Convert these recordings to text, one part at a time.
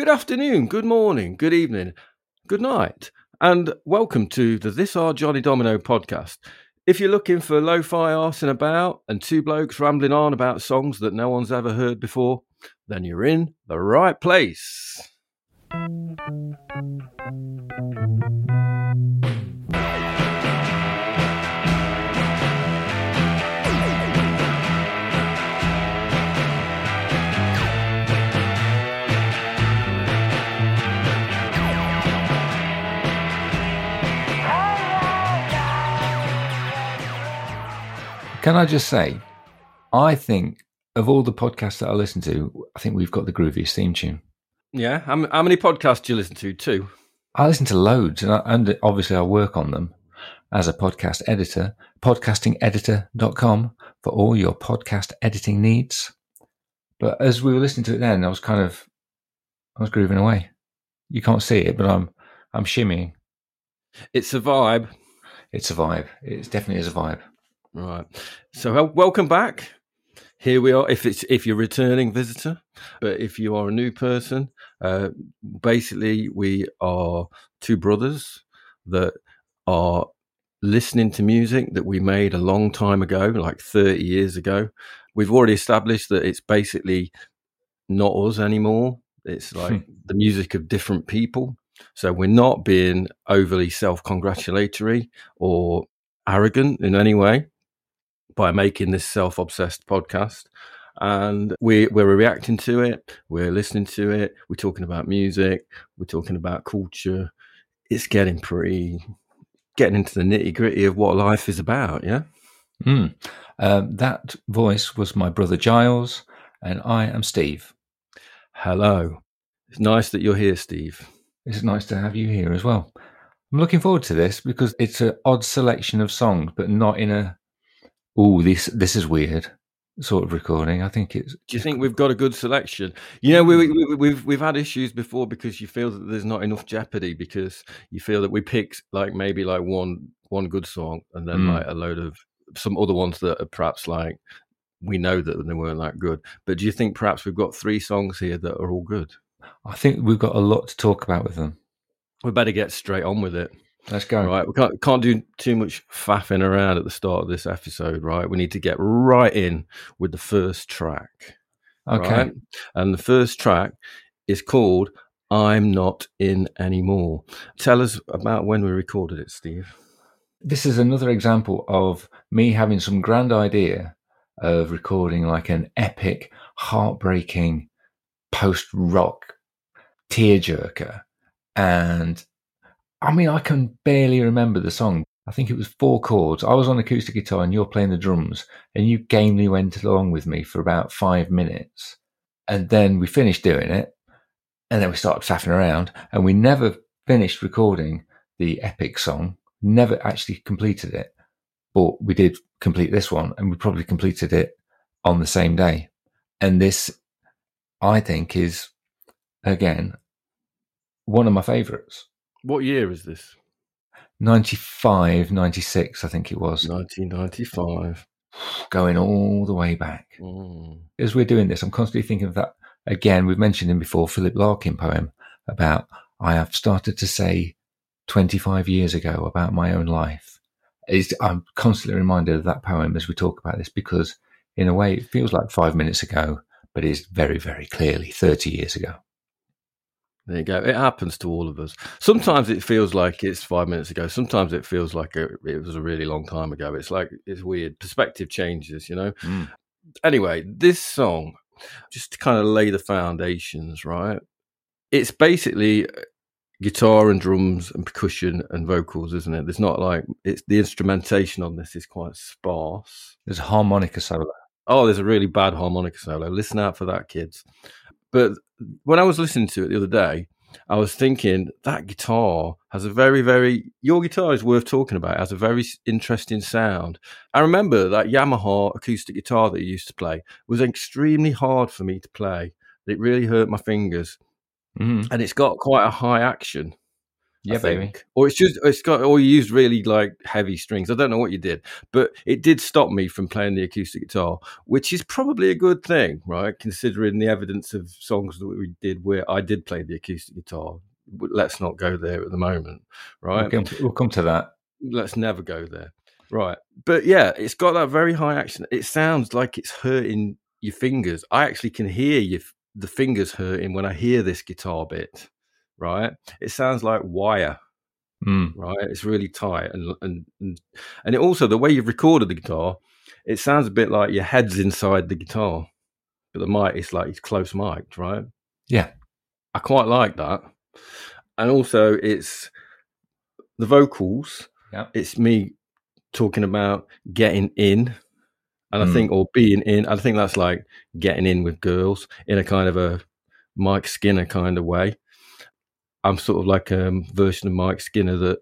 Good afternoon, good morning, good evening, good night, and welcome to the This Are Johnny Domino podcast. If you're looking for lo fi arsing about and two blokes rambling on about songs that no one's ever heard before, then you're in the right place. Can I just say, I think of all the podcasts that I listen to, I think we've got the grooviest theme tune. Yeah, how, how many podcasts do you listen to? Two. I listen to loads, and, I, and obviously I work on them as a podcast editor. Podcastingeditor.com for all your podcast editing needs. But as we were listening to it then, I was kind of, I was grooving away. You can't see it, but I'm, I'm shimmying. It's a vibe. It's a vibe. It's definitely is a vibe. Right. So welcome back. Here we are. If it's if you're a returning visitor, but if you are a new person, uh, basically we are two brothers that are listening to music that we made a long time ago, like 30 years ago. We've already established that it's basically not us anymore. It's like the music of different people. So we're not being overly self congratulatory or arrogant in any way by making this self obsessed podcast. And we, we're reacting to it, we're listening to it, we're talking about music, we're talking about culture. It's getting pretty, getting into the nitty gritty of what life is about, yeah? Mm. Um, that voice was my brother Giles, and I am Steve. Hello. It's nice that you're here, Steve. It's nice to have you here as well. I'm looking forward to this because it's an odd selection of songs, but not in a oh this this is weird sort of recording. I think it's. Do you think we've got a good selection? You know, we, we, we, we've we've had issues before because you feel that there's not enough jeopardy because you feel that we picked like maybe like one one good song and then Mm. like a load of some other ones that are perhaps like we know that they weren't that good. But do you think perhaps we've got three songs here that are all good? I think we've got a lot to talk about with them. We better get straight on with it. Let's go. Right, we can't can't do too much faffing around at the start of this episode, right? We need to get right in with the first track. Okay. right? And the first track is called I'm Not In Anymore. Tell us about when we recorded it, Steve. This is another example of me having some grand idea of recording like an epic, heartbreaking post rock tearjerker. And I mean, I can barely remember the song. I think it was four chords. I was on acoustic guitar and you're playing the drums, and you gamely went along with me for about five minutes. And then we finished doing it, and then we started faffing around, and we never finished recording the epic song, never actually completed it. But we did complete this one, and we probably completed it on the same day. And this, I think, is again one of my favorites. What year is this? 95, 96, I think it was, 1995. going all the way back. Mm. As we're doing this, I'm constantly thinking of that again. We've mentioned him before, Philip Larkin poem about I have started to say 25 years ago about my own life. It's, I'm constantly reminded of that poem as we talk about this because, in a way, it feels like five minutes ago, but is very, very clearly 30 years ago. There you go. It happens to all of us. Sometimes it feels like it's five minutes ago. Sometimes it feels like it, it was a really long time ago. It's like, it's weird. Perspective changes, you know? anyway, this song, just to kind of lay the foundations, right? It's basically uh, guitar and drums and percussion and vocals, isn't it? There's not like it's the instrumentation on this is quite sparse. There's a harmonica solo. Oh, there's a really bad harmonica solo. Listen out for that, kids. But when I was listening to it the other day, I was thinking that guitar has a very, very your guitar is worth talking about. It has a very interesting sound. I remember that Yamaha acoustic guitar that you used to play was extremely hard for me to play. It really hurt my fingers, Mm. and it's got quite a high action. Yeah, baby. Or it's just it's got or you used really like heavy strings. I don't know what you did, but it did stop me from playing the acoustic guitar, which is probably a good thing, right? Considering the evidence of songs that we did where I did play the acoustic guitar. Let's not go there at the moment, right? We'll come, we'll come to that. Let's never go there. Right. But yeah, it's got that very high action. It sounds like it's hurting your fingers. I actually can hear you the fingers hurting when I hear this guitar bit. Right. It sounds like wire. Mm. Right. It's really tight and and and, and it also the way you've recorded the guitar, it sounds a bit like your head's inside the guitar. But the mic is like it's close mic'd, right? Yeah. I quite like that. And also it's the vocals. Yeah. It's me talking about getting in. And I Mm. think, or being in, I think that's like getting in with girls in a kind of a Mike Skinner kind of way. I'm sort of like a version of Mike Skinner that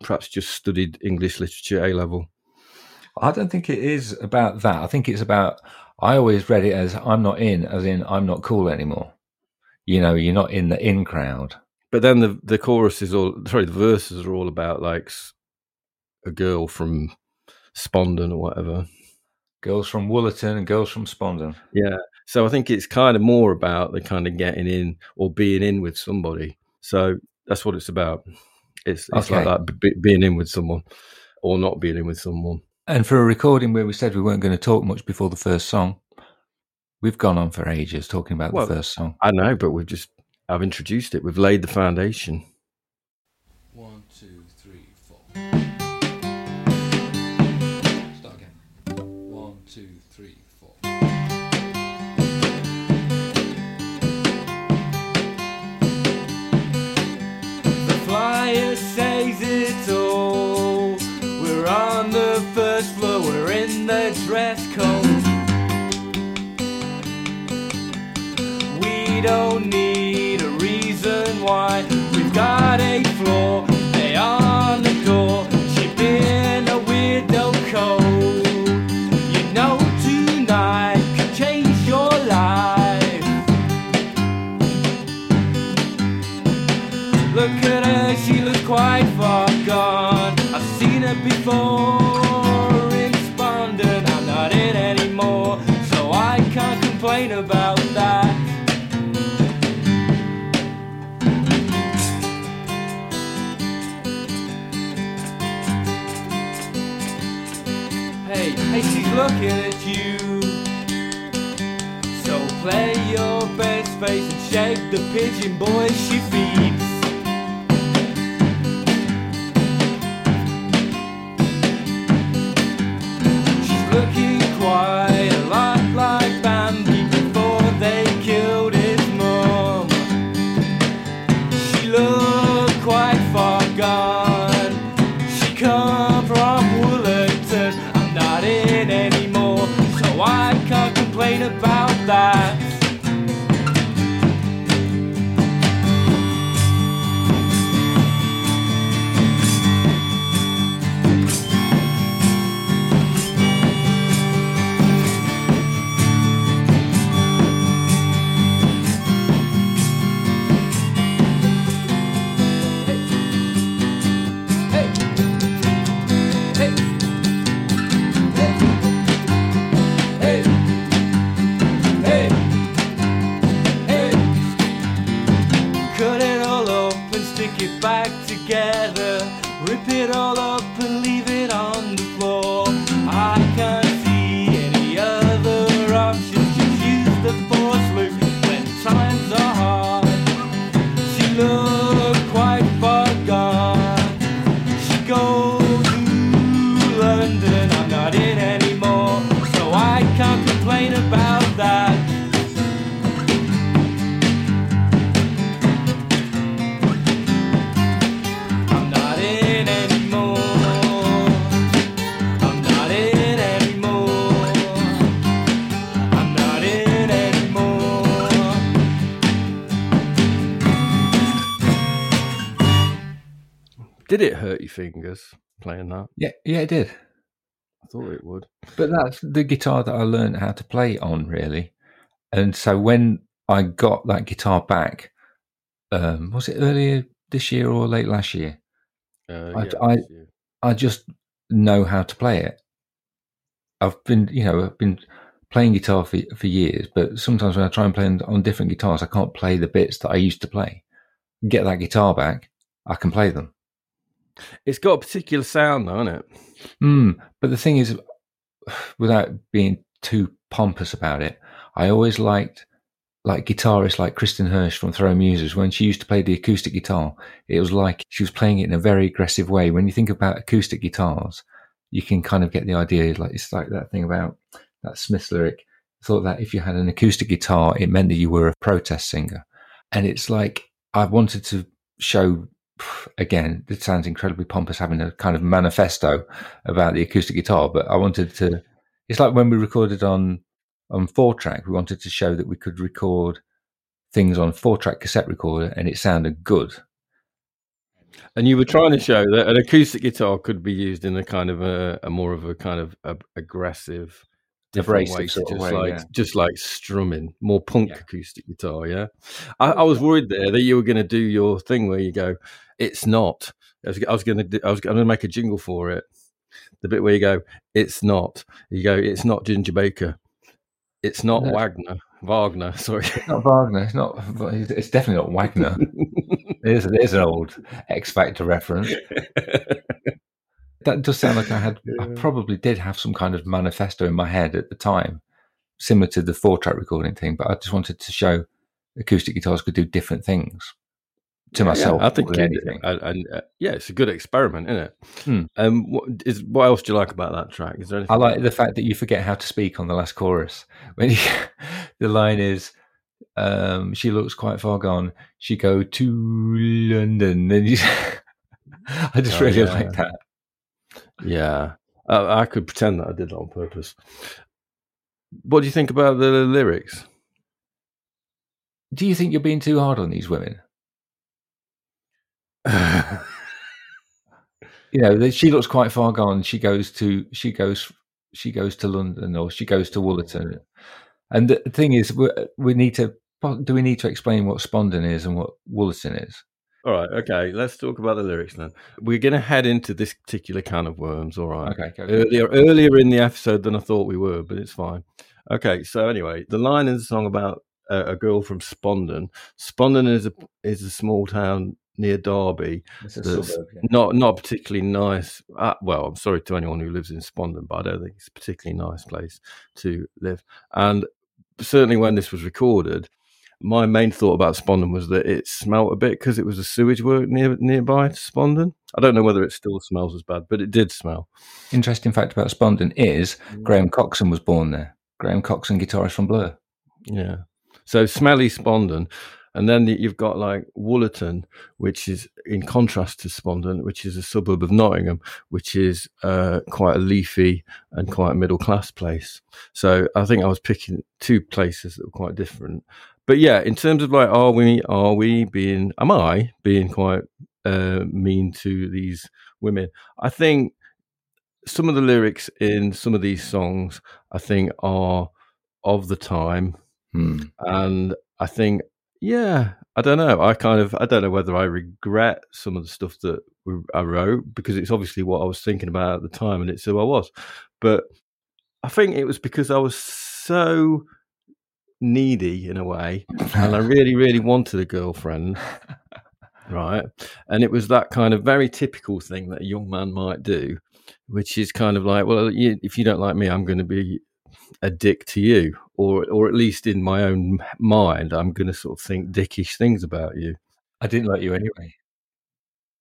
perhaps just studied English literature A level. I don't think it is about that. I think it's about. I always read it as I'm not in, as in I'm not cool anymore. You know, you're not in the in crowd. But then the the chorus is all sorry, the verses are all about like a girl from Spondon or whatever. Girls from Wollaton and girls from Spondon. Yeah. So I think it's kind of more about the kind of getting in or being in with somebody. So that's what it's about. It's it's like that b- being in with someone or not being in with someone. And for a recording where we said we weren't going to talk much before the first song, we've gone on for ages talking about Well, the first song. I know, but we've just I've introduced it. We've laid the foundation. She looks quite far gone. I've seen her before in Spondon. I'm not in anymore, so I can't complain about that. Hey, hey, she's looking at you. So play your best face and shake the pigeon boy she feeds. Cut it all and stick it back together. Rip it all up Did it hurt your fingers playing that? Yeah, yeah, it did. I thought it would. But that's the guitar that I learned how to play on, really. And so when I got that guitar back, um, was it earlier this year or late last year. Uh, I- yeah, I- you. I just know how to play it. I've been, you know, I've been playing guitar for, for years, but sometimes when I try and play on- on different guitars, I can't play the bits that I used to play. Get that guitar back, I can play them. It's got a particular sound, though, hasn't it? Mm, but the thing is, without being too pompous about it, I always liked like guitarists like Kristin Hersh from Throw Muses. When she used to play the acoustic guitar, it was like she was playing it in a very aggressive way. When you think about acoustic guitars, you can kind of get the idea. Like it's like that thing about that Smith's lyric. Thought that if you had an acoustic guitar, it meant that you were a protest singer, and it's like I wanted to show again, it sounds incredibly pompous having a kind of manifesto about the acoustic guitar, but I wanted to. It's like when we recorded on on four track, we wanted to show that we could record things on four track cassette recorder, and it sounded good. And you were trying to show that an acoustic guitar could be used in a kind of a, a more of a kind of a, aggressive, Abrasive sort of just way, like yeah. just like strumming, more punk Yeah. acoustic guitar. Yeah, I, I was worried there that you were going to do your thing where you go, "It's not." I was, I was going to I was going to make a jingle for it. The bit where you go, "It's not." You go, "It's not Ginger Baker." It's not No. Wagner. Wagner, sorry. It's not Wagner. It's not. It's definitely not Wagner. There's there's an old X Factor reference. That does sound like I had. I probably did have some kind of manifesto in my head at the time, similar to the four track recording thing. But I just wanted to show acoustic guitars could do different things to Yeah, myself. I think it- anything. and, and, uh, yeah, it's a good experiment, isn't it? Hmm. Um, what is what else do you like about that track? Is there anything? I like the fact that you forget how to speak on the last chorus. When you, the line is, um, "She looks quite far gone. She go to London." And you, I just Oh, really yeah. like that. Yeah, I, I could pretend that I did that on purpose. What do you think about the lyrics? Do you think you're being too hard on these women? You know, she looks quite far gone. She goes to she goes she goes to London or she goes to Wollaton. And the thing is, we, we need to do we need to explain what Spondon is and what Wollaton is? All right, okay. Let's talk about the lyrics then. We're going to head into this particular can of worms. All right. Okay, go. earlier earlier in the episode than I thought we were, but it's fine. Okay, so anyway, the line in the song about a, a girl from Spondon. Spondon is a is a small town near Derby, It's a that's suburb, yeah. not not particularly nice. Uh, well, I'm sorry to anyone who lives in Spondon, but I don't think it's a particularly nice place to live. And certainly when this was recorded, my main thought about Spondon was that it smelt a bit because it was a sewage work near nearby to Spondon. I don't know whether it still smells as bad, but it did smell. Interesting fact about Spondon is Graham Coxon was born there. Graham Coxon, guitarist from Blur. Yeah. So smelly Spondon. And then you've got like Wollaton, which is in contrast to Spondon, which is a suburb of Nottingham, which is uh, quite a leafy and quite a middle class place. So I think I was picking two places that were quite different. But yeah, in terms of like, are we, are we being, am I being quite uh, mean to these women? I think some of the lyrics in some of these songs, I think, are of the time Hmm. and I think, yeah, I don't know. I kind of, I don't know whether I regret some of the stuff that I wrote because it's obviously what I was thinking about at the time, and it's who I was. But I think it was because I was so needy in a way, and I really, really wanted a girlfriend, right? And it was that kind of very typical thing that a young man might do, which is kind of like, well, you, if you don't like me, I'm going to be a dick to you, or or at least in my own mind, I'm going to sort of think dickish things about you. I didn't like you anyway.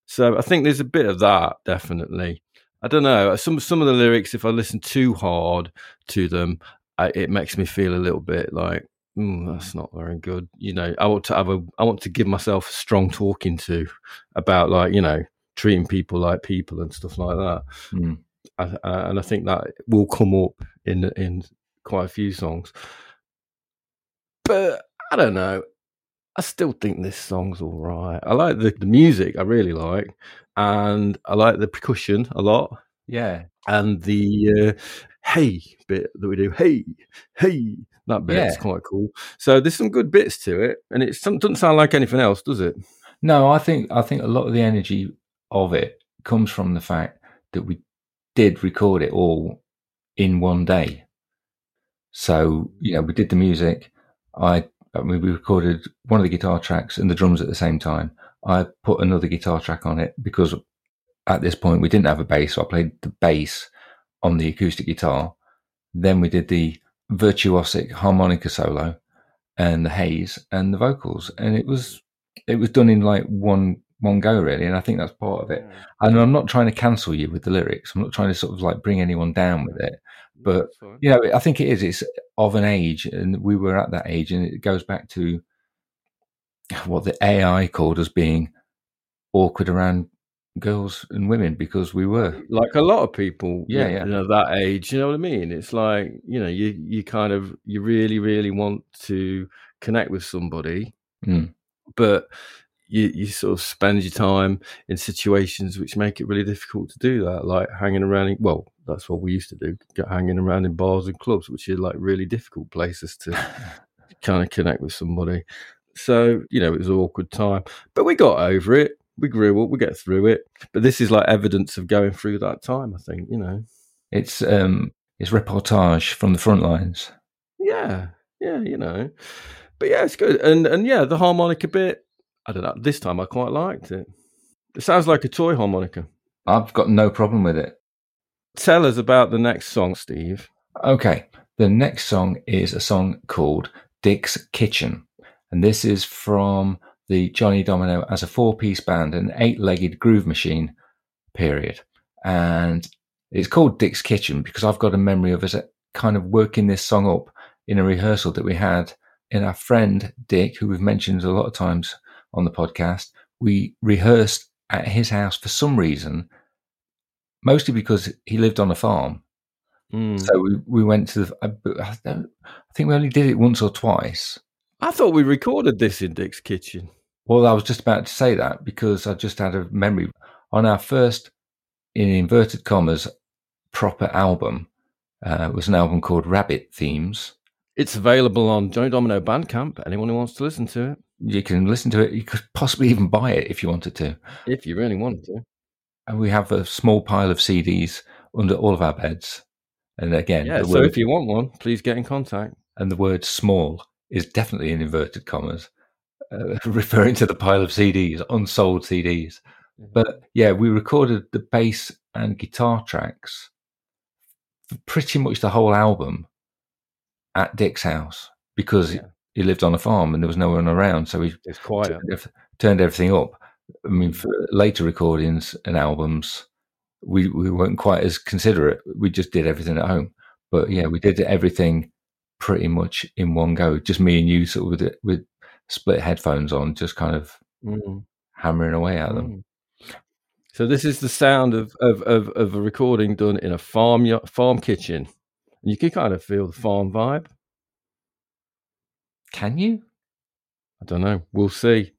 So I think there's a bit of that, definitely. I don't know. Some some of the lyrics, if I listen too hard to them, I, it makes me feel a little bit like mm, that's not very good. You know, I want to have a, I want to give myself a strong talking to about like you know treating people like people and stuff like that. Hmm. I, uh, and I think that will come up in in quite a few songs. But I don't know. I still think this song's all right. I like the, the music. I really like, and I like the percussion a lot, Yeah. and the uh, hey bit that we do. Hey, hey, that bit's Yeah. quite cool. So there's some good bits to it, and it doesn't sound like anything else, does it? No, I think I think a lot of the energy of it comes from the fact that we did record it all in one day. So you know, we did the music. I, I mean, we recorded one of the guitar tracks and the drums at the same time. I put another guitar track on it because at this point we didn't have a bass, so I played the bass on the acoustic guitar. Then we did the virtuosic harmonica solo and the haze and the vocals, and it was it was done in like one one go really, and I think that's part of it. Hmm. And I'm not trying to cancel you with the lyrics. I'm not trying to sort of like bring anyone down with it. Hmm. But That's you know, I think it is. It's of an age, and we were at that age, and it goes back to what the AI called us being awkward around girls and women because we were. like a lot of people Yeah, you know, that age you know what i mean it's like you know you you kind of you really really want to connect with somebody Mm. but you you sort of spend your time in situations which make it really difficult to do that like hanging around in, well that's what we used to do get hanging around in bars and clubs which are like really difficult places to kind of connect with somebody so you know it was an awkward time but we got over it we grew up we get through it. But this is like evidence of going through that time i think you know. It's um, it's reportage from the front lines. yeah yeah you know. But yeah it's good. And and yeah the harmonica bit i don't know this time i quite liked it. It sounds like a toy harmonica. I've got no problem with it. tell us about the next song steve. Okay, the next song is a song called Dick's Kitchen, and this is from the Johnny Domino as a four-piece band, an eight-legged groove machine period, and it's called Dick's Kitchen because I've got a memory of us kind of working this song up in a rehearsal that we had in our friend Dick, who we've mentioned a lot of times on the podcast. We rehearsed at his house for some reason, mostly because he lived on a farm Mm. so we, we went to the. I, I don't- I think we only did it once or twice. i thought we recorded this in dick's kitchen Well, I was just about to say that because I just had a memory on our first, in inverted commas, proper album. Uh, was an album called Rabbit Themes. it's available on johnny domino bandcamp anyone who wants to listen to it You can listen to it. You could possibly even buy it if you wanted to. if you really wanted to And we have a small pile of CDs under all of our beds. And again, yeah the so word, if you want one please get in contact and the word "small" is definitely in inverted commas, uh, referring to the pile of CDs, unsold CDs. Mhm. But yeah, we recorded the bass and guitar tracks for pretty much the whole album at Dick's house because Yeah. he lived on a farm and there was no one around. So quiet turned, turned everything up. I mean, for later recordings and albums, we, we weren't quite as considerate. We just did everything at home. But yeah, we did everything pretty much in one go. Just me and you, sort of with it, with split headphones on, just kind of Mm. hammering away at them. Mm. So this is the sound of, of, of, of a recording done in a farm farm kitchen. And you can kind of feel the farm vibe. Can you? I don't know. We'll see.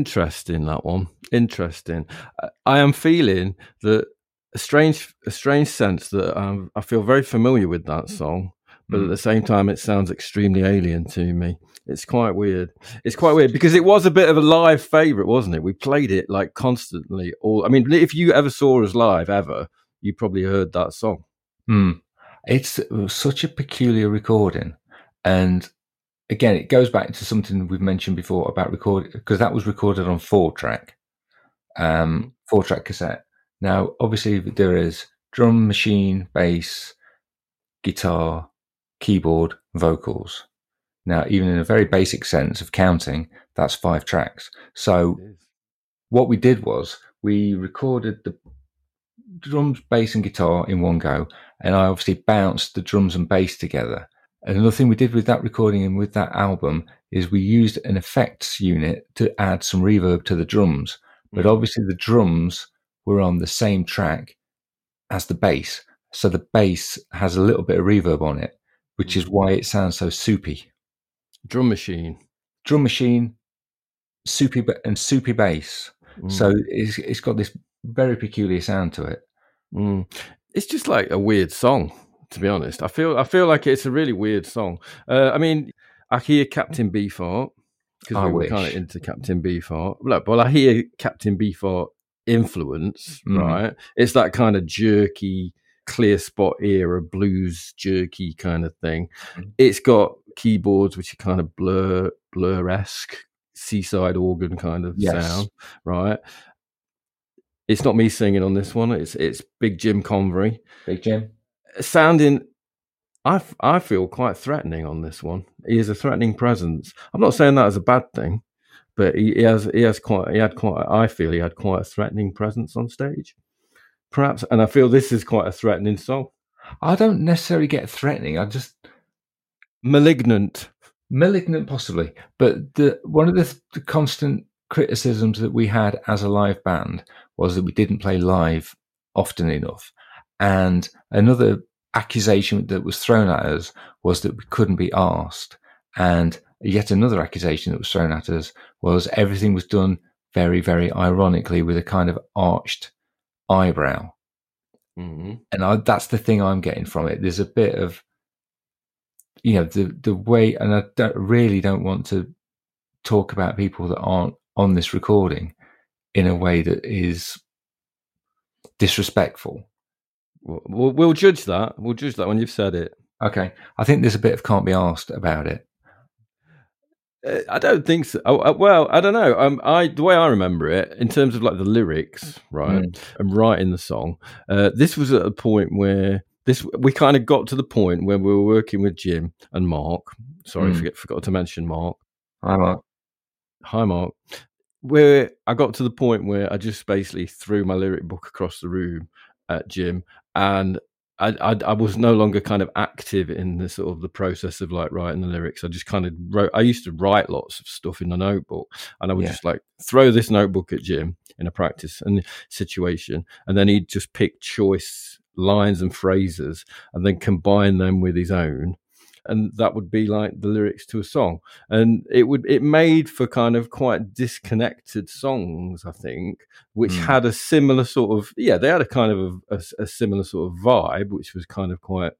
Interesting that one. Interesting. I- am feeling that a strange, a strange sense that um, I feel very familiar with that song, but at the same time, it sounds extremely alien to me. It's quite weird. It's quite weird because it was a bit of a live favorite, wasn't it? We played it like constantly. All I mean, if you ever saw us live ever, you probably heard that song. Hmm. It's such a peculiar recording. And again, it goes back to something we've mentioned before about record because that was recorded on four track, um, four track cassette. Now, obviously, there is drum machine, bass, guitar, keyboard, vocals. Now, even in a very basic sense of counting, that's five tracks. So, what we did was we recorded the drums, bass, and guitar in one go, and I obviously bounced the drums and bass together. And another thing we did with that recording and with that album is we used an effects unit to add some reverb to the drums. But obviously, the drums were on the same track as the bass. So the bass has a little bit of reverb on it, which is why it sounds so soupy. Drum machine. Drum machine, soupy, and soupy bass. Mm. So it's, it's got this very peculiar sound to it. Mm. It's just like a weird song, to be honest. I feel I feel like it's a really weird song. Uh, I mean, I hear Captain Beefheart because we were kind of into Captain Beefheart. Look, well, I hear Captain Beefheart influence, Mm. right? It's that kind of jerky, clear spot era blues jerky kind of thing. Mm. It's got keyboards which are kind of blur blur esque seaside organ kind of Yes. sound, right? It's not me singing on this one. It's it's Big Jim Convery Big Jim? Sounding. I, I feel quite threatening on this one. He has a threatening presence. I'm not saying that as a bad thing, but he, he has he has quite he had quite. I feel he had quite a threatening presence on stage, perhaps. And I feel this is quite a threatening song. I don't necessarily get threatening. I just Malignant. malignant, possibly. But the one of the, the constant criticisms that we had as a live band was that we didn't play live often enough, and another accusation that was thrown at us was that we couldn't be asked, and yet another accusation that was thrown at us was everything was done very, very ironically with a kind of arched eyebrow. hmm and I, that's the thing I'm getting from it. There's a bit of, you know, the the way, and I don't, really don't want to talk about people that aren't on this recording in a way that is disrespectful. We'll, we'll, judge that. We'll judge that when you've said it. Okay, I think there's a bit of can't be asked about it. Uh, I don't think so. Oh, uh, well, I don't know. Um, I the way I remember it, in terms of like the lyrics, right, and writing the song, uh, this was at a point where this we kind of got to the point where we were working with Jim and Mark. Sorry, Mm. forget, forgot to mention Mark. Hi, Mark. Hi, Mark. Where I got to the point where I just basically threw my lyric book across the room at Jim, and I, I, I was no longer kind of active in the sort of the process of like writing the lyrics. I just kind of wrote. I used to write lots of stuff in a notebook, and I would Yeah. just like throw this notebook at Jim in a practice and situation, and then he'd just pick choice lines and phrases, and then combine them with his own. And that would be like the lyrics to a song and it would it made for kind of quite disconnected songs i think which Mm. had a similar sort of yeah they had a kind of a, a- a similar sort of vibe which was kind of quite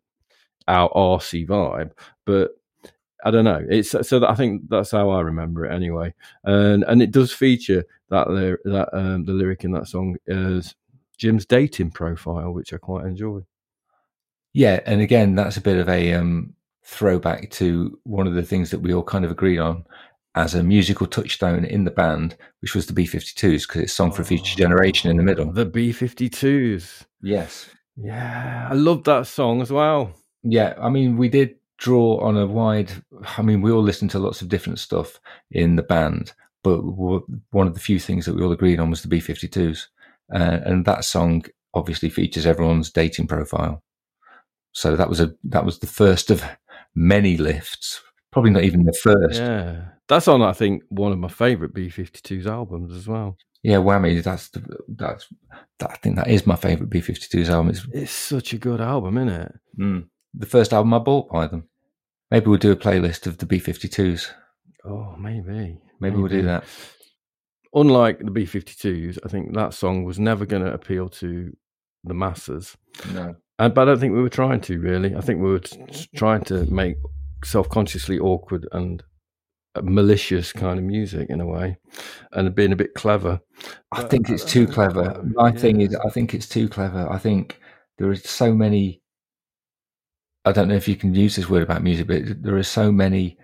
our RC vibe but I don't know. It's so that I think that's how I remember it anyway. And and it does feature that that um, the lyric in that song is Jim's dating profile, which I quite enjoy. Yeah, and again, that's a bit of a um, throwback to one of the things that we all kind of agreed on as a musical touchstone in the band, which was the B52s, because it's Song for a Future Generation in the middle. The B 52s. Yes. Yeah, I love that song as well. Yeah, I mean, we did draw on a wide. I mean, we all listened to lots of different stuff in the band, but one of the few things that we all agreed on was the B52s, uh, and that song obviously features everyone's dating profile. So that was a that was the first of many lifts. Probably not even the first. Yeah, that's on. I think one of my favorite B 52s albums as well. Yeah, Whammy. That's the, that's that, I think that is my favorite B52s album. It's It's such a good album, isn't it? mm, the first album I bought by them. Maybe we'll do a playlist of the B52s. Oh, maybe. Maybe we'll do that. Unlike the B 52s, I think that song was never going to appeal to the masses. No. And, but I don't think we were trying to really. I think we were t- t- trying to make self consciously awkward and uh, malicious kind of music in a way and being a bit clever. I But think it's too clever. My thing is, I think it's too clever. I think there is so many. I don't know if you can use this word about music, but there are so many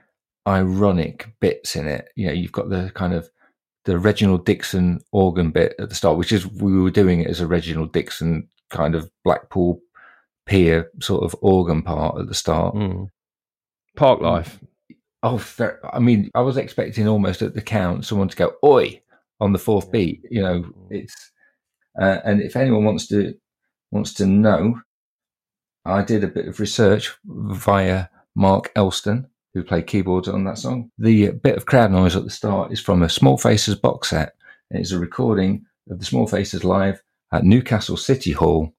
ironic bits in it. You know, you've got the kind of the Reginald Dixon organ bit at the start, which is we were doing it as a Reginald Dixon kind of Blackpool pier sort of organ part at the start. Mm. Park life. Oh, I mean, I was expecting almost at the count someone to go "oi" on the fourth beat. You know, it's uh, and if anyone wants to wants to know, I did a bit of research via Mark Elston, who played keyboards on that song. The bit of crowd noise at the start is from a Small Faces box set. And it's a recording of the Small Faces live at Newcastle City Hall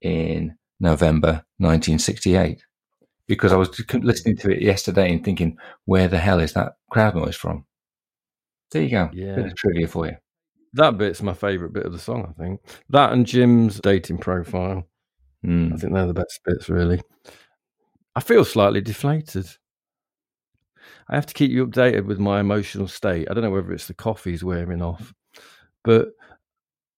in November 1968 because I was listening to it yesterday and thinking, where the hell is that crowd noise from? There you go. Yeah. Bit of trivia for you. That bit's my favourite bit of the song, I think. That and Jim's dating profile. I Mm. think they're the best bits, really. I feel slightly deflated. I have to keep you updated with my emotional state. I don't know whether it's the coffee's wearing off, but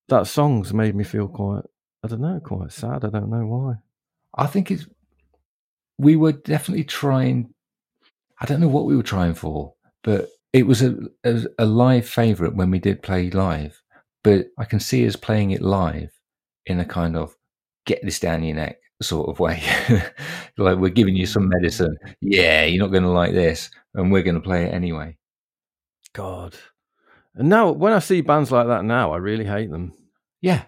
that song's made me feel quite, I don't know, quite sad. I don't know why. I think it's. We were definitely trying. I don't know what we were trying for, but it was a, a, a live favourite when we did play live. But I can see us playing it live in a kind of get this down your neck sort of way. like we're giving you some mm. medicine. Yeah, you're not going to like this, and we're going to play it anyway. God. And now, when I see bands like that now, I really hate them. Yeah.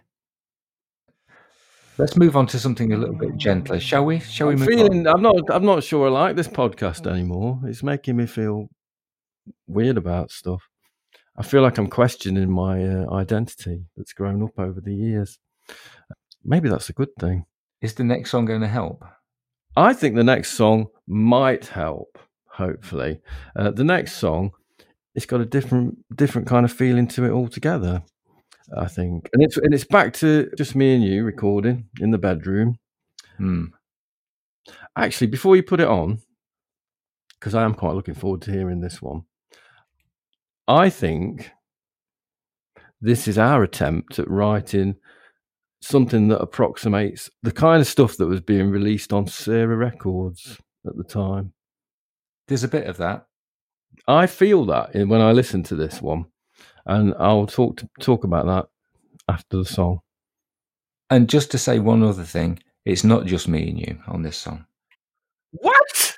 Let's move on to something a little bit gentler, shall we? Shall we I'm move feeling, on? I'm not, I'm not sure I like this podcast anymore. It's making me feel weird about stuff. I feel like I'm questioning my uh, identity that's grown up over the years. Maybe that's a good thing. Is the next song going to help? I think the next song might help. Hopefully, uh, the next song it's got a different different kind of feeling to it altogether. I think, and it's and it's back to just me and you recording in the bedroom. Hmm. Actually, before you put it on, because I am quite looking forward to hearing this one, I think this is our attempt at writing something that approximates the kind of stuff that was being released on Sarah Records at the time. There's a bit of that. I feel that when I listen to this one, and I'll talk to, talk about that after the song. And just to say one other thing, it's not just me and you on this song. What?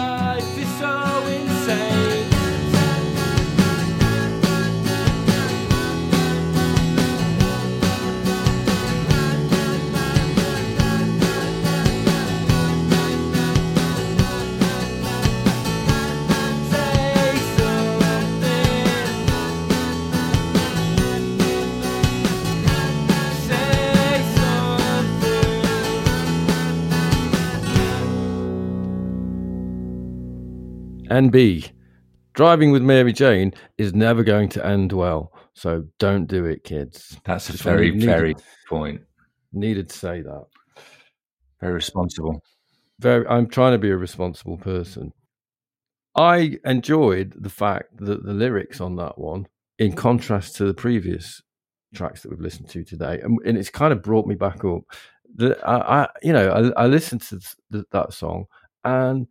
Life is so insane. And B, driving with Mary Jane is never going to end well. So don't do it, kids. That's a Just very, needed- very point. Needed to say that. Very responsible. Very, I'm trying to be a responsible person. I enjoyed the fact that the lyrics on that one, in contrast to the previous tracks that we've listened to today, and, and it's kind of brought me back up. The, I, I, you know, I, I listened to th- that song, and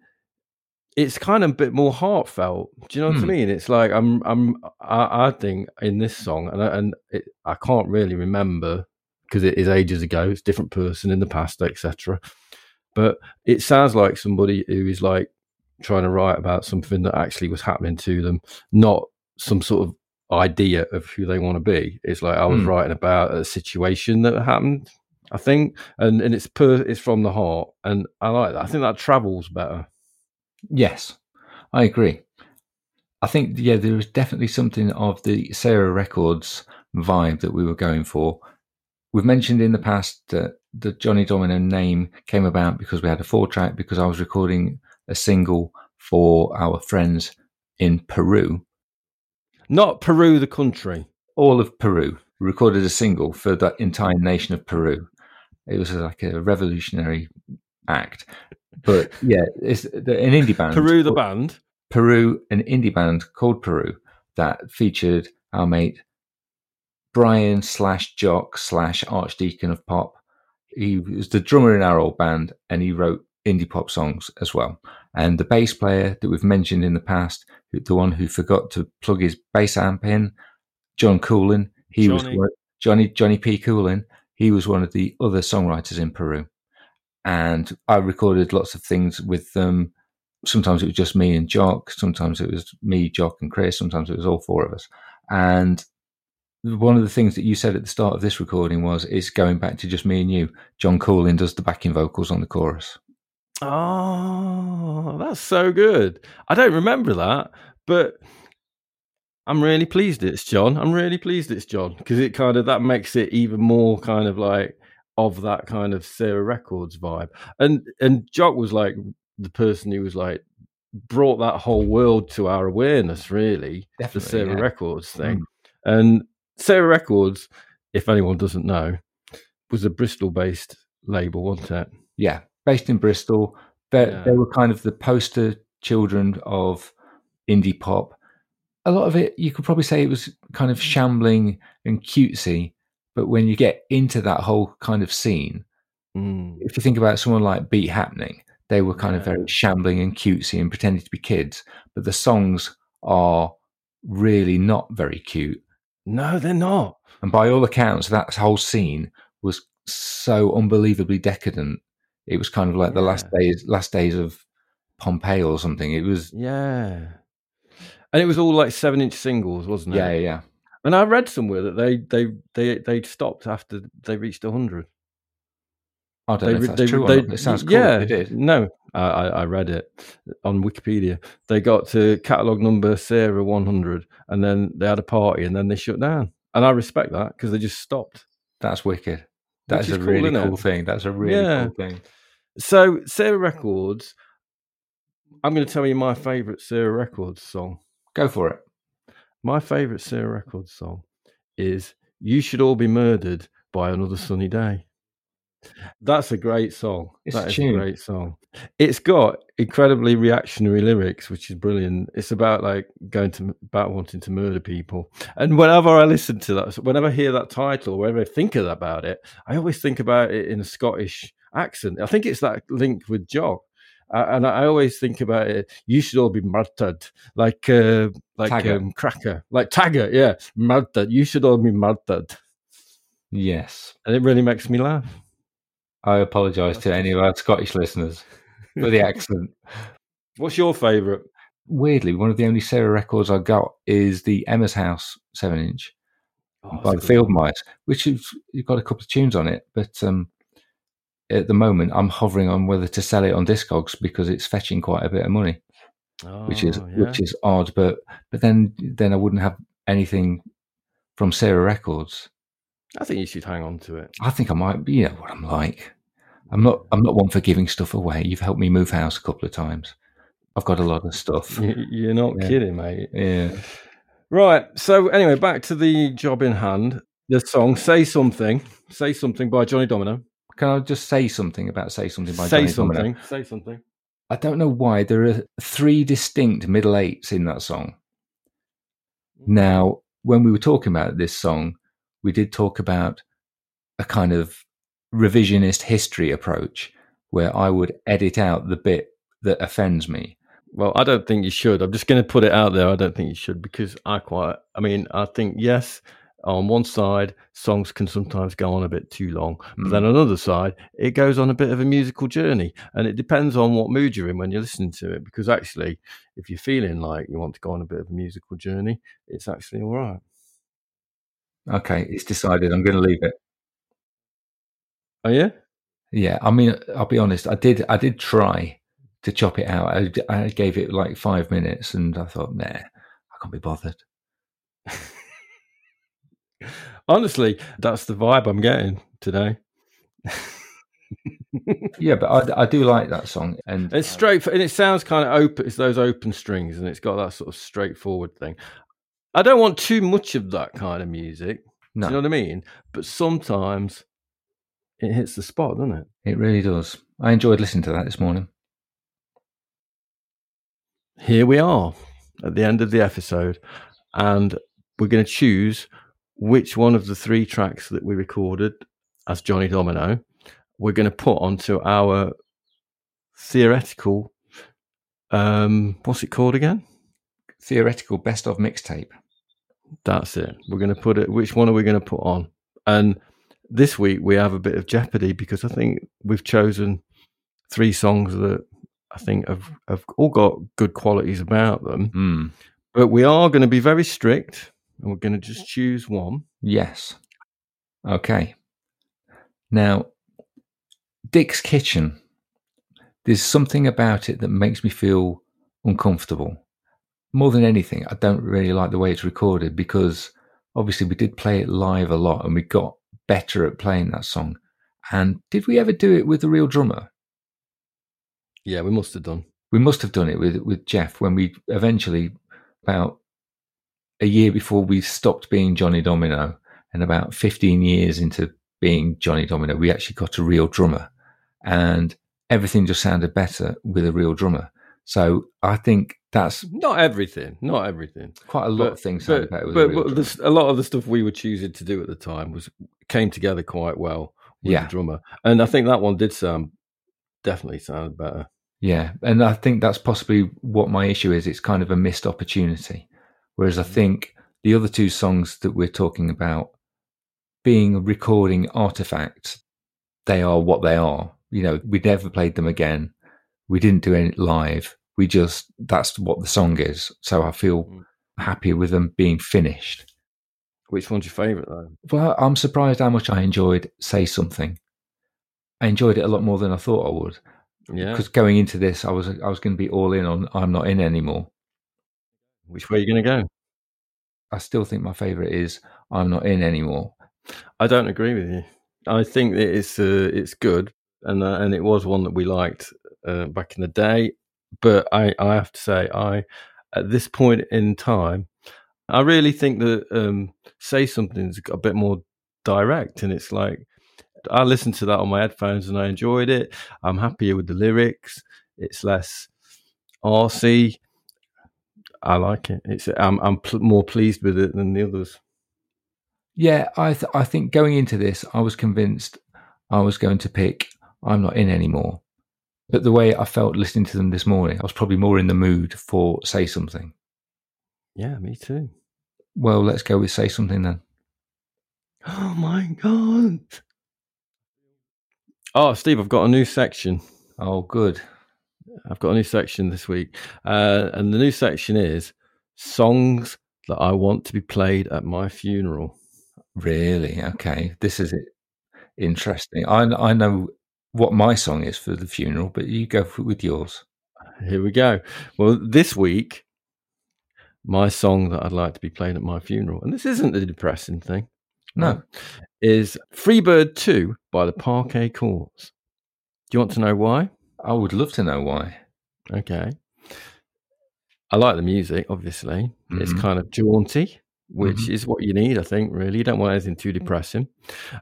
it's kind of a bit more heartfelt. Do you know what I Hmm. mean? It's like I'm, I'm, I, I think in this song, and I, and it, I can't really remember because it is ages ago. It's a different person in the past, etc. But it sounds like somebody who is like trying to write about something that actually was happening to them, not some sort of idea of who they want to be. It's like I was Hmm. writing about a situation that happened. I think, and and it's per, it's from the heart, and I like that. I think that travels better. Yes, I agree. I think, yeah, there was definitely something of the Sarah Records vibe that we were going for. We've mentioned in the past that the Johnny Domino name came about because we had a four track because I was recording a single for our friends in Peru, Not Peru, the country. all of Peru. We recorded a single for the entire nation of Peru. It was like a revolutionary act. But yeah, it's an indie band. Peru, the band. Peru, an indie band called Peru that featured our mate Brian slash Jock slash Archdeacon of Pop. He was the drummer in our old band and he wrote indie pop songs as well. And the bass player that we've mentioned in the past, the one who forgot to plug his bass amp in, John Coolin, he was Johnny. one- Johnny Johnny P. Coolin. He was one of the other songwriters in Peru, and I recorded lots of things with them sometimes it was just me and Jock, sometimes it was me, Jock, and Chris, sometimes it was all four of us. And one of the things that you said at the start of this recording was it's going back to just me and you. John Coolin does the backing vocals on the chorus. Oh, that's so good. I don't remember that, but I'm really pleased it's John. I'm really pleased it's John because it kind of that makes it even more kind of like of that kind of Sarah Records vibe. And and Jock was like the person who was like brought that whole world to our awareness, really, the Definitely, Sarah yeah. Records thing. Mm. And Sarah Records, if anyone doesn't know, was a Bristol-based label, wasn't it? Yeah, based in Bristol. They, Yeah. they were kind of the poster children of indie pop. A lot of it, you could probably say it was kind of shambling and cutesy. But when you get into that whole kind of scene, Mm. if you think about someone like Beat Happening, they were kind of very shambling and cutesy and pretending to be kids. But the songs are really not very cute. No, they're not. And by all accounts, that whole scene was so unbelievably decadent. It was kind of like the last days, last days of Pompeii or something. It was, Yeah. And it was all like seven inch singles, wasn't it? yeah, yeah. And I read somewhere that they they they they stopped after they reached hundred. I don't They, know if that's they, true they. It sounds cool. Yeah, if They did. no, I, I read it on Wikipedia. They got to catalog number Sarah one hundred, and then they had a party, and then they shut down. And I respect that because they just stopped. That's wicked. That's is a cool, really cool thing. That's a really Yeah. cool thing. So Sarah Records, I'm going to tell you my favorite Sarah Records song. Go for it. My favorite Sarah Records song is "You Should All Be Murdered" by Another Sunny Day. That's a great song. It's That a is a great song. It's got incredibly reactionary lyrics, which is brilliant. It's about like going to about wanting to murder people. And whenever I listen to that, whenever I hear that title, whenever I think of- about it, I always think about it in a Scottish accent. I think it's that link with Jock. And I always think about it. You should all be murdered, like uh, like um, Cracker, like Taggart. Yeah, murdered. You should all be murdered, Yes. and it really makes me laugh. I apologise to any of our Scottish listeners for the accent. What's your favourite? Weirdly, one of the only Sarah records I got is the Emma's House seven inch Oh, by the that's a good Field. Mice, which is you've got a couple of tunes on it, but um, at the moment I'm hovering on whether to sell it on Discogs because it's fetching quite a bit of money, which is Oh, yeah. which is odd. But but then then I wouldn't have anything from Sarah Records. I think you should hang on to it. I think I might be. You know what I'm like. I'm not. I'm not one for giving stuff away. You've helped me move house a couple of times. I've got a lot of stuff. You- You're not Yeah. kidding, mate. Yeah. Right. So anyway, back to the job in hand. The song "Say Something," "Say Something" by Johnny Domino. Can I just say something about say something by Say Johnny Domino? something. Say something. I don't know why there are three distinct middle eights in that song. Mm. Now, when we were talking about this song, we did talk about a kind of revisionist history approach where I would edit out the bit that offends me. Well, I don't think you should. I'm just going to put it out there. I don't think you should because I quite. I mean, I think yes. On one side, songs can sometimes go on a bit too long, but Mm. then on another side, it goes on a bit of a musical journey, and it depends on what mood you're in when you're listening to it. Because actually, if you're feeling like you want to go on a bit of a musical journey, it's actually all right. Okay, it's decided. I'm going to leave it. Oh yeah. Yeah, I mean, I'll be honest. I did. I did try to chop it out. I, I gave it like five minutes, and I thought, nah, I can't be bothered. Honestly, that's the vibe I'm getting today. Yeah, but I, I do like that song, and It's uh, straight, and it sounds kind of open. It's those open strings, and it's got that sort of straightforward thing. I don't want too much of that kind of music. no, Do you know what I mean? But sometimes it hits the spot, doesn't it? it really does. I enjoyed listening to that this morning. Here we are at the end of the episode, and we're going to choose which one of the three tracks that we recorded as Johnny Domino we're going to put onto our theoretical. Um, what's it called again? Theoretical best of mixtape. That's it. We're going to put it. Which one are we going to put on? And this week we have a bit of jeopardy because I think we've chosen three songs that I think have, have all got good qualities about them. Hmm. But we are going to be very strict and we're going to just choose one. Yes. Okay. Now, Dick's Kitchen. There's something about it that makes me feel uncomfortable. More than anything, I don't really like the way it's recorded because obviously we did play it live a lot and we got better at playing that song. And did we ever do it with the real drummer? Yeah, we must have done. We must have done it with with Jeff when we eventually about a year before we stopped being Johnny Domino and about 15 years into being Johnny Domino we actually got a real drummer and everything just sounded better with a real drummer so I think that's Not everything, not everything. quite a lot of things sounded but, better with but, a real but the, a lot of the stuff we were choosing to do at the time was came together quite well with Yeah. the drummer, and I think that one did sound definitely sound better. Yeah, and I think that's possibly what my issue is. It's kind of a missed opportunity. Whereas I think the other two songs that we're talking about being recording artifacts, they are what they are. You know, we never played them again. We didn't do it live. We just, that's what the song is. So I feel Mm. happier with them being finished. Which one's your favourite though? Well, I'm surprised how much I enjoyed Say Something. I enjoyed it a lot more than I thought I would Yeah, because going into this, I was I was going to be all in on I'm not in anymore. Which way are you going to go? I still think my favourite is I'm not in anymore. I don't agree with you. I think that it's uh, it's good, and uh, and it was one that we liked uh, back in the day. But I, I have to say, I at this point in time, I really think that um, say something's a bit more direct, and it's like I listened to that on my headphones and I enjoyed it. I'm happier with the lyrics. It's less RC. I like it. It's I'm I'm pl- more pleased with it than the others. Yeah, I th- I think going into this, I was convinced I was going to pick I'm not in anymore. But the way I felt listening to them this morning, I was probably more in the mood for Say Something. Yeah, me too. Well, let's go with Say Something then. Oh my god. Oh, Steve, I've got a new section. Oh, good. I've got a new section this week. Uh, and the new section is songs that I want to be played at my funeral. Really? Okay. This is interesting. I, I know what my song is for the funeral, but you go for, with yours. Here we go. Well, this week, my song that I'd like to be played at my funeral, and this isn't the depressing thing, No. is Freebird 2 by the Parquet Courts. Do you want to know why? I would love to know why. Okay. I like the music, obviously. It's Mhm. kind of jaunty, which Mhm. is what you need, I think, really. You don't want anything too depressing.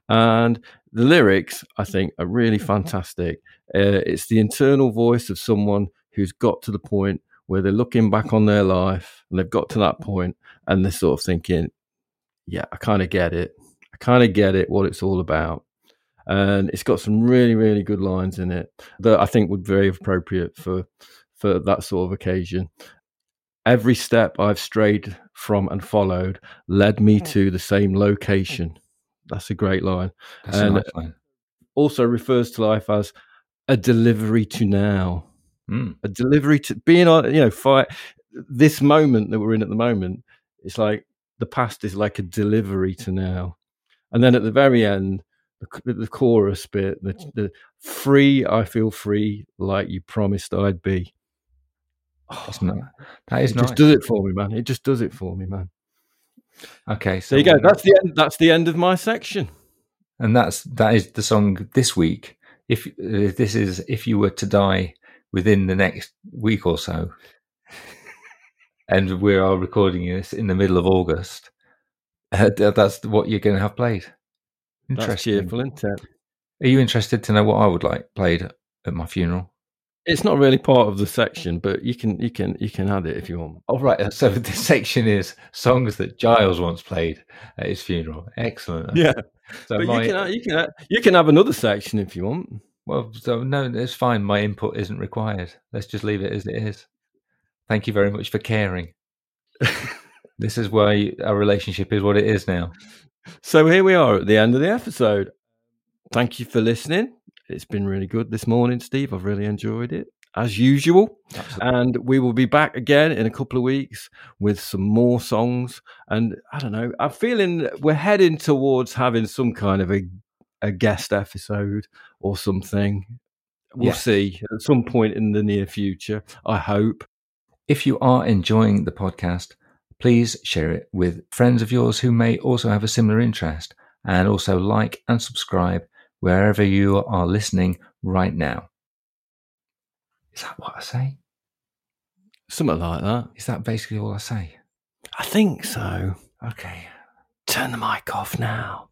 And the lyrics, I think, are really fantastic. Uh, it's the internal voice of someone who's got to the point where they're looking back on their life and they've got to that point and they're sort of thinking, yeah, I kind of get it. I kind of get it, what it's all about. And it's got some really, really good lines in it that I think would be very appropriate for for that sort of occasion. Every step I've strayed from and followed led me to the same location. That's a great line. That's And- nice line. Also refers to life as a delivery to now. Mm. A delivery to being on, you know, fight this moment that we're in at the moment. It's like the past is like a delivery to now. And then at the very end, the, the chorus bit, the, the free, I feel free, like you promised I'd be. That's not, that is it nice. just does it for me, man. It just does it for me, man. Okay, so There you go. That's the end. That's the end of my section. and that's that is the song this week. If this is if you were to die within the next week or so, and we are recording this in the middle of August, uh, that's what you're going to have played. That's Interesting. cheerful, isn't it? Are you interested to know what I would like played at my funeral? It's not really part of the section, but you can you can you can add it if you want. All right. Uh, so this section is songs that Giles once played at his funeral. Excellent. Yeah. So but my, you can you can you can have another section if you want. Well, so no, it's fine. My input isn't required. Let's just leave it as it is. Thank you very much for caring. this is why our relationship is what it is now. So here we are at the end of the episode. Thank you for listening. It's been really good this morning, Steve. I've really enjoyed it as usual. And we will be back again in a couple of weeks with some more songs. And I don't know, I'm feeling we're heading towards having some kind of a, a guest episode or something. We'll Yeah. see at some point in the near future, I hope. If you are enjoying the podcast, please share it with friends of yours who may also have a similar interest, and also like and subscribe wherever you are listening right now. Is that what I say? Something like that. Is that basically all I say? I think so. Okay. Turn the mic off now.